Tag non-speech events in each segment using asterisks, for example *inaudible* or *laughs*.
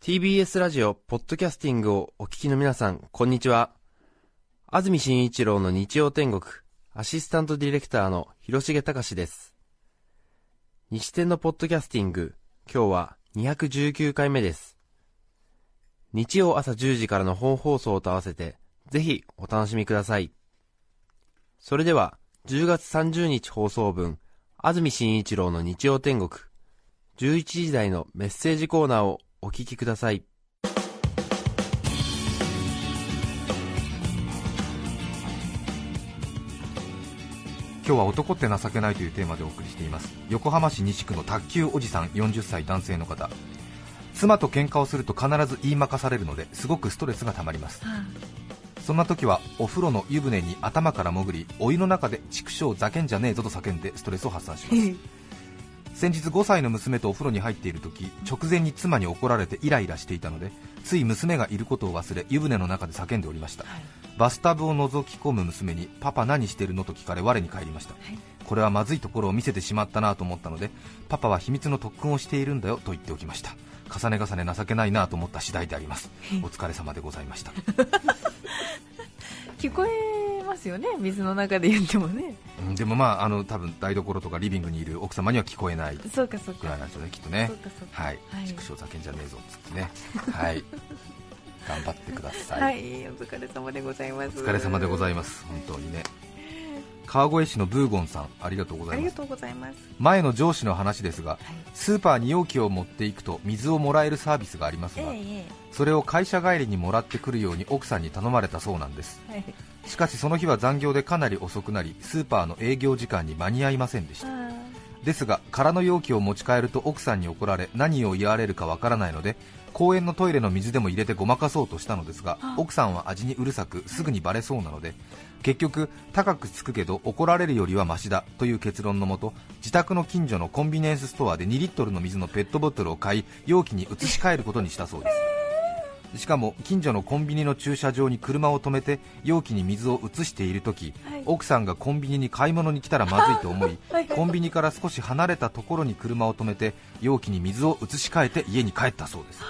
TBS ラジオ、ポッドキャスティングをお聞きの皆さん、こんにちは。安住紳一郎の日曜天国、アシスタントディレクターの広重隆です。日天のポッドキャスティング、今日は219回目です。日曜朝10時からの本放送と合わせて、ぜひお楽しみください。それでは、10月30日放送分、安住紳一郎の日曜天国、11時台のメッセージコーナーをお聞きください。今日は男って情けないというテーマでお送りしています。横浜市西区の卓球おじさん40歳男性の方。妻と喧嘩をすると必ず言いまかされるのですごくストレスがたまりますそんな時はお風呂の湯船に頭から潜りお湯の中で畜生ざけんじゃねえぞと叫んでストレスを発散します。先日5歳の娘とお風呂に入っている時直前に妻に怒られてイライラしていたのでつい娘がいることを忘れ湯船の中で叫んでおりました、バスタブを覗き込む娘にパパ何してるの？と聞かれ我に返りました、これはまずいところを見せてしまったなと思ったのでパパは秘密の特訓をしているんだよと言っておきました。重ね重ね情けないなと思った次第であります。お疲れ様でございました *laughs* 聞こえますよね。水の中で言ってもね。うんでもまああの多分台所とかリビングにいる奥様には聞こえないそうかそうか。ぐらいなんでしょうねきっとね。そうかそうか。はい。はい。畜生叫んじゃねえぞっつってね。はい。*laughs* 頑張ってください、はい、お疲れ様でございます。お疲れ様でございます。本当にね川越市のブーゴンさんありがとうございます。前の上司の話ですがはい。スーパーに容器を持っていくと水をもらえるサービスがありますが、ええそれを会社帰りにもらってくるように奥さんに頼まれたそうなんです。ええはい。しかしその日は残業でかなり遅くなりスーパーの営業時間に間に合いませんでした。あですが空の容器を持ち帰ると奥さんに怒られ何を言われるかわからないので公園のトイレの水でも入れてごまかそうとしたのですが奥さんは味にうるさくすぐにバレそうなので結局高くつくけど怒られるよりはマシだという結論のもと自宅の近所のコンビニエンスストアで2リットルの水のペットボトルを買い容器に移し替えることにしたそうです。しかも近所のコンビニの駐車場に車を止めて容器に水を移している時、はい。奥さんがコンビニに買い物に来たらまずいと思い *laughs* コンビニから少し離れたところに車を止めて容器に水を移し替えて家に帰ったそうです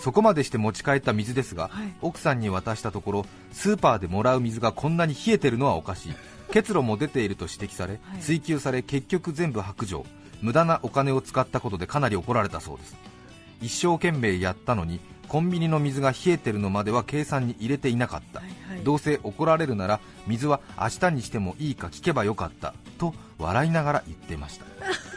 そこまでして持ち帰った水ですが、はい。奥さんに渡したところスーパーでもらう水がこんなに冷えてるのはおかしい。*laughs* 結露も出ていると指摘され、はい。追及され結局全部白状。無駄なお金を使ったことでかなり怒られたそうです。一生懸命やったのにコンビニの水が冷えてるのまでは計算に入れていなかった、はいはい。どうせ怒られるなら水は明日にしてもいいか聞けばよかった。と笑いながら言っていました *laughs*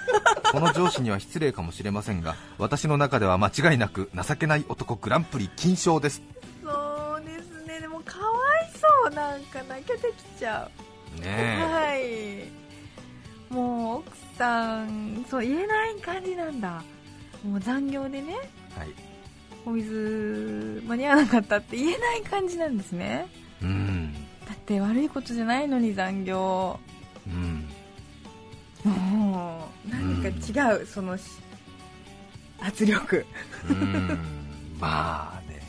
この上司には失礼かもしれませんが私の中では間違いなく情けない男グランプリ金賞です。そうですね。でもかわいそう。なんか泣けてきちゃう。ねはい。もう奥さんそう言えない感じなんだ。もう残業でね。えはい。お水間に合わなかったって言えない感じなんですね。うん。だって悪いことじゃないのに残業か違う、そのし圧力。うん。まあね。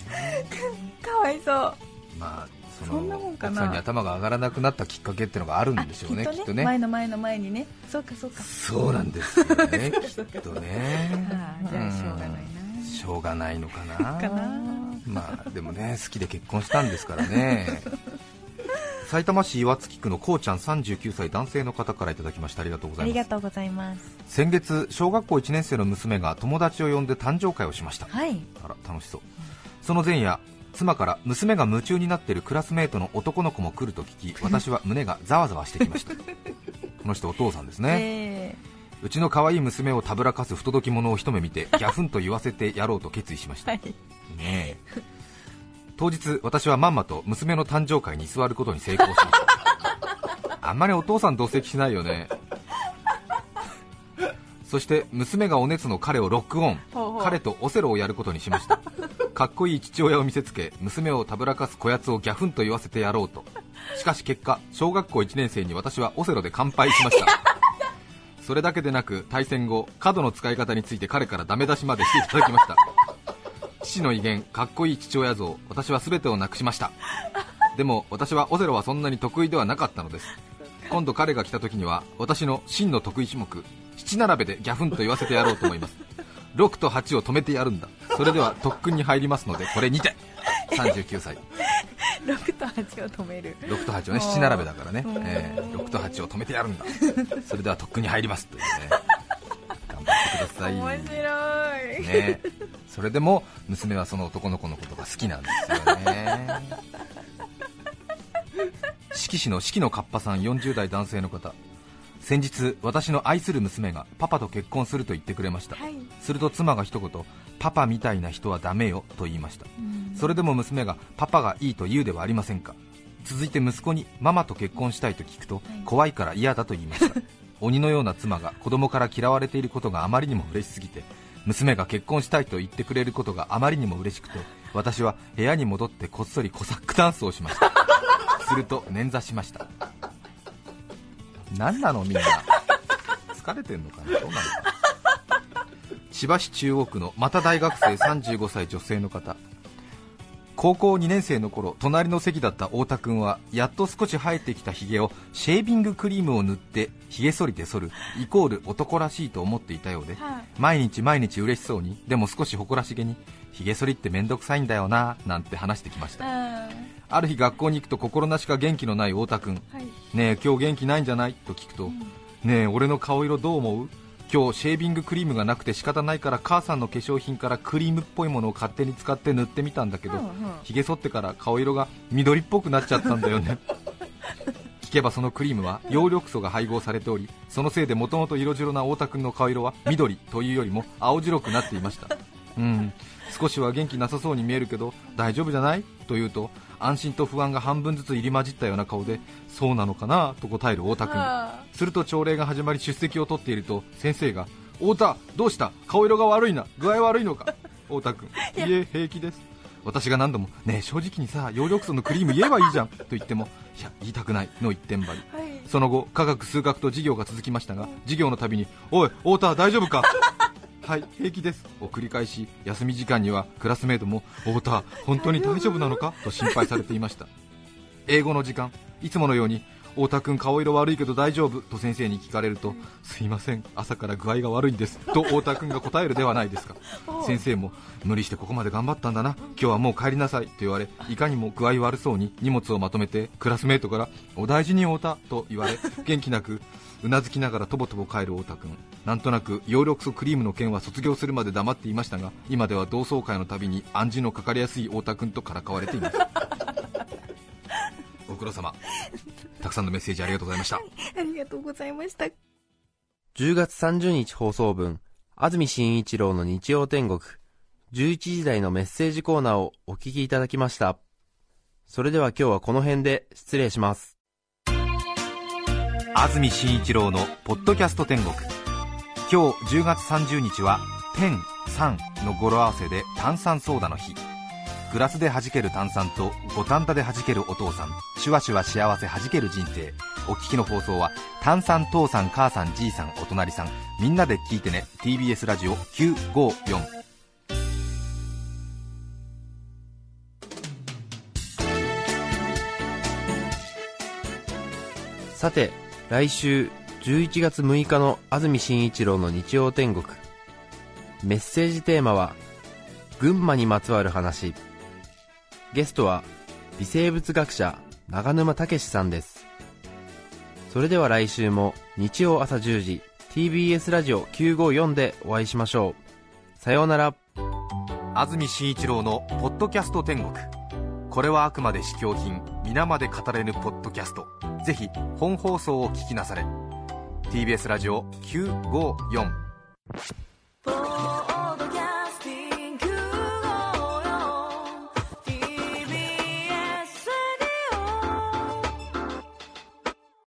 *laughs* かわいそう。まあそそんなもんかな。奥さんに頭が上がらなくなったきっかけっていうのがあるんあでしょうねきっとね。ね。前の前の前にね。そうかそうか。そうなんですよね *laughs* きっとね。ああじゃあしょうがないな、しょうがないのかな。かな。まあでもね好きで結婚したんですからね *laughs* 埼玉市岩槻区のこうちゃん39歳男性の方からいただきました。ありがとうございます。ありがとうございます。先月小学校1年生の娘が友達を呼んで誕生会をしました。はい。あら楽しそう。その前夜妻から娘が夢中になっているクラスメートの男の子も来ると聞き *laughs* 私は胸がざわざわしてきました。この人お父さんですね、えうちの可愛い娘をたぶらかす不届き者を一目見てギャフンと言わせてやろうと決意しました、はいねえ当日私はまんまと娘の誕生会に座ることに成功しました。*laughs* あんまりお父さん同席しないよね。そして娘がお熱の彼をロックオン。彼とオセロをやることにしました。かっこいい父親を見せつけ娘をたぶらかすこやつをギャフンと言わせてやろうと。しかし結果小学校1年生に私はオセロで乾杯しました。それだけでなく対戦後角の使い方について彼からダメ出しまでしていただきました父の威厳かっこいい父親像私は全てをなくしました。*laughs* でも私はオセロはそんなに得意ではなかったのです。今度彼が来た時には私の真の得意種目七並べでギャフンと言わせてやろうと思います。*laughs* 6と8を止めてやるんだ。それでは特訓に入りますのでこれにて。39歳。*laughs* 6と8を止める。6と8をね七並べだからね。うん、えー6と8を止めてやるんだ。それでは特訓に入りますというね。頑張ってください。面白い、ね、それでも娘はその男の子のことが好きなんですよね。四季市の四季のカッパさん40代男性の方。先日私の愛する娘がパパと結婚すると言ってくれました、はい。すると妻が一言パパみたいな人はダメよと言いました。それでも娘がパパがいいと言うではありませんか続いて息子にママと結婚したいと聞くと怖いから嫌だと言いました。鬼のような妻が子供から嫌われていることがあまりにも嬉しすぎて娘が結婚したいと言ってくれることがあまりにも嬉しくて私は部屋に戻ってこっそりコサックダンスをしました。すると捻挫しました。何なのみんな。疲れてんのかな？どうなのか千葉市中央区のまた大学生35歳女性の方。高校2年生の頃隣の席だった太田君はやっと少し生えてきたひげをシェービングクリームを塗ってひげ剃りで剃るイコール男らしいと思っていたようではい。毎日毎日嬉しそうにでも少し誇らしげにひげ剃りってめんどくさいんだよななんて話してきました。あある日学校に行くと心なしか元気のない太田君ーはい。ねえ今日元気ないんじゃない？と聞くと、ねえ俺の顔色どう思う？今日シェービングクリームがなくて仕方ないから母さんの化粧品からクリームっぽいものを勝手に使って塗ってみたんだけど、うんうん。ひげ剃ってから顔色が緑っぽくなっちゃったんだよね。*laughs* 聞けばそのクリームは葉緑素が配合されておりそのせいでもともと色白な太田君の顔色は緑というよりも青白くなっていました。うん。少しは元気なさそうに見えるけど大丈夫じゃない？と言うと安心と不安が半分ずつ入り混じったような顔でそうなのかな？と答える太田君あすると朝礼が始まり出席を取っていると先生が「太田どうした？顔色が悪いな。具合悪いのか?」*laughs* 太田君「いえ平気です」私が何度も「ねえ正直にさ葉緑素のクリーム言えばいいじゃん」と言っても「いや言いたくない」の一点張り。ーはい。その後科学数学と授業が続きましたが授業のたびに「おい太田大丈夫か?」*laughs* はい平気ですを繰り返し休み時間にはクラスメートも「太田本当に大丈夫なのか?」と心配されていました。英語の時間いつものように太田君顔色悪いけど大丈夫と先生に聞かれるとすいません朝から具合が悪いんですと太田君が答えるではないですか。*laughs* 先生も無理してここまで頑張ったんだな。今日はもう帰りなさいと言われいかにも具合悪そうに荷物をまとめてクラスメートからお大事に太田と言われ *laughs* 元気なくうなずきながらとぼとぼ帰る太田君なんとなく葉緑素クリームの件は卒業するまで黙っていましたが今では同窓会のたびに暗示のかかりやすい太田君とからかわれていますご苦労様。たくさんのメッセージありがとうございました。ありがとうございました。10月30日放送分、安住紳一郎の日曜天国、11時台のメッセージコーナーをお聞きいただきました。それでは今日はこの辺で失礼します。安住紳一郎の「ポッドキャスト天国」今日10月30日は「天酸」の語呂合わせで炭酸ソーダの日グラスで弾ける炭酸と五反田で弾けるお父さん。シュワシュワ幸せ弾ける人生お聞きの放送は炭酸父さん母さんじいさんお隣さん。みんなで聞いてね。TBS ラジオ954さて、来週11月6日の安住紳一郎の日曜天国。メッセージテーマは、群馬にまつわる話。ゲストは、微生物学者、長沼武さんです。それでは来週も日曜朝10時、TBS ラジオ954でお会いしましょう。さようなら。安住紳一郎の「ポッドキャスト天国」これはあくまで試供品皆まで語れぬポッドキャストぜひ本放送を聞きなされ TBS ラジオ954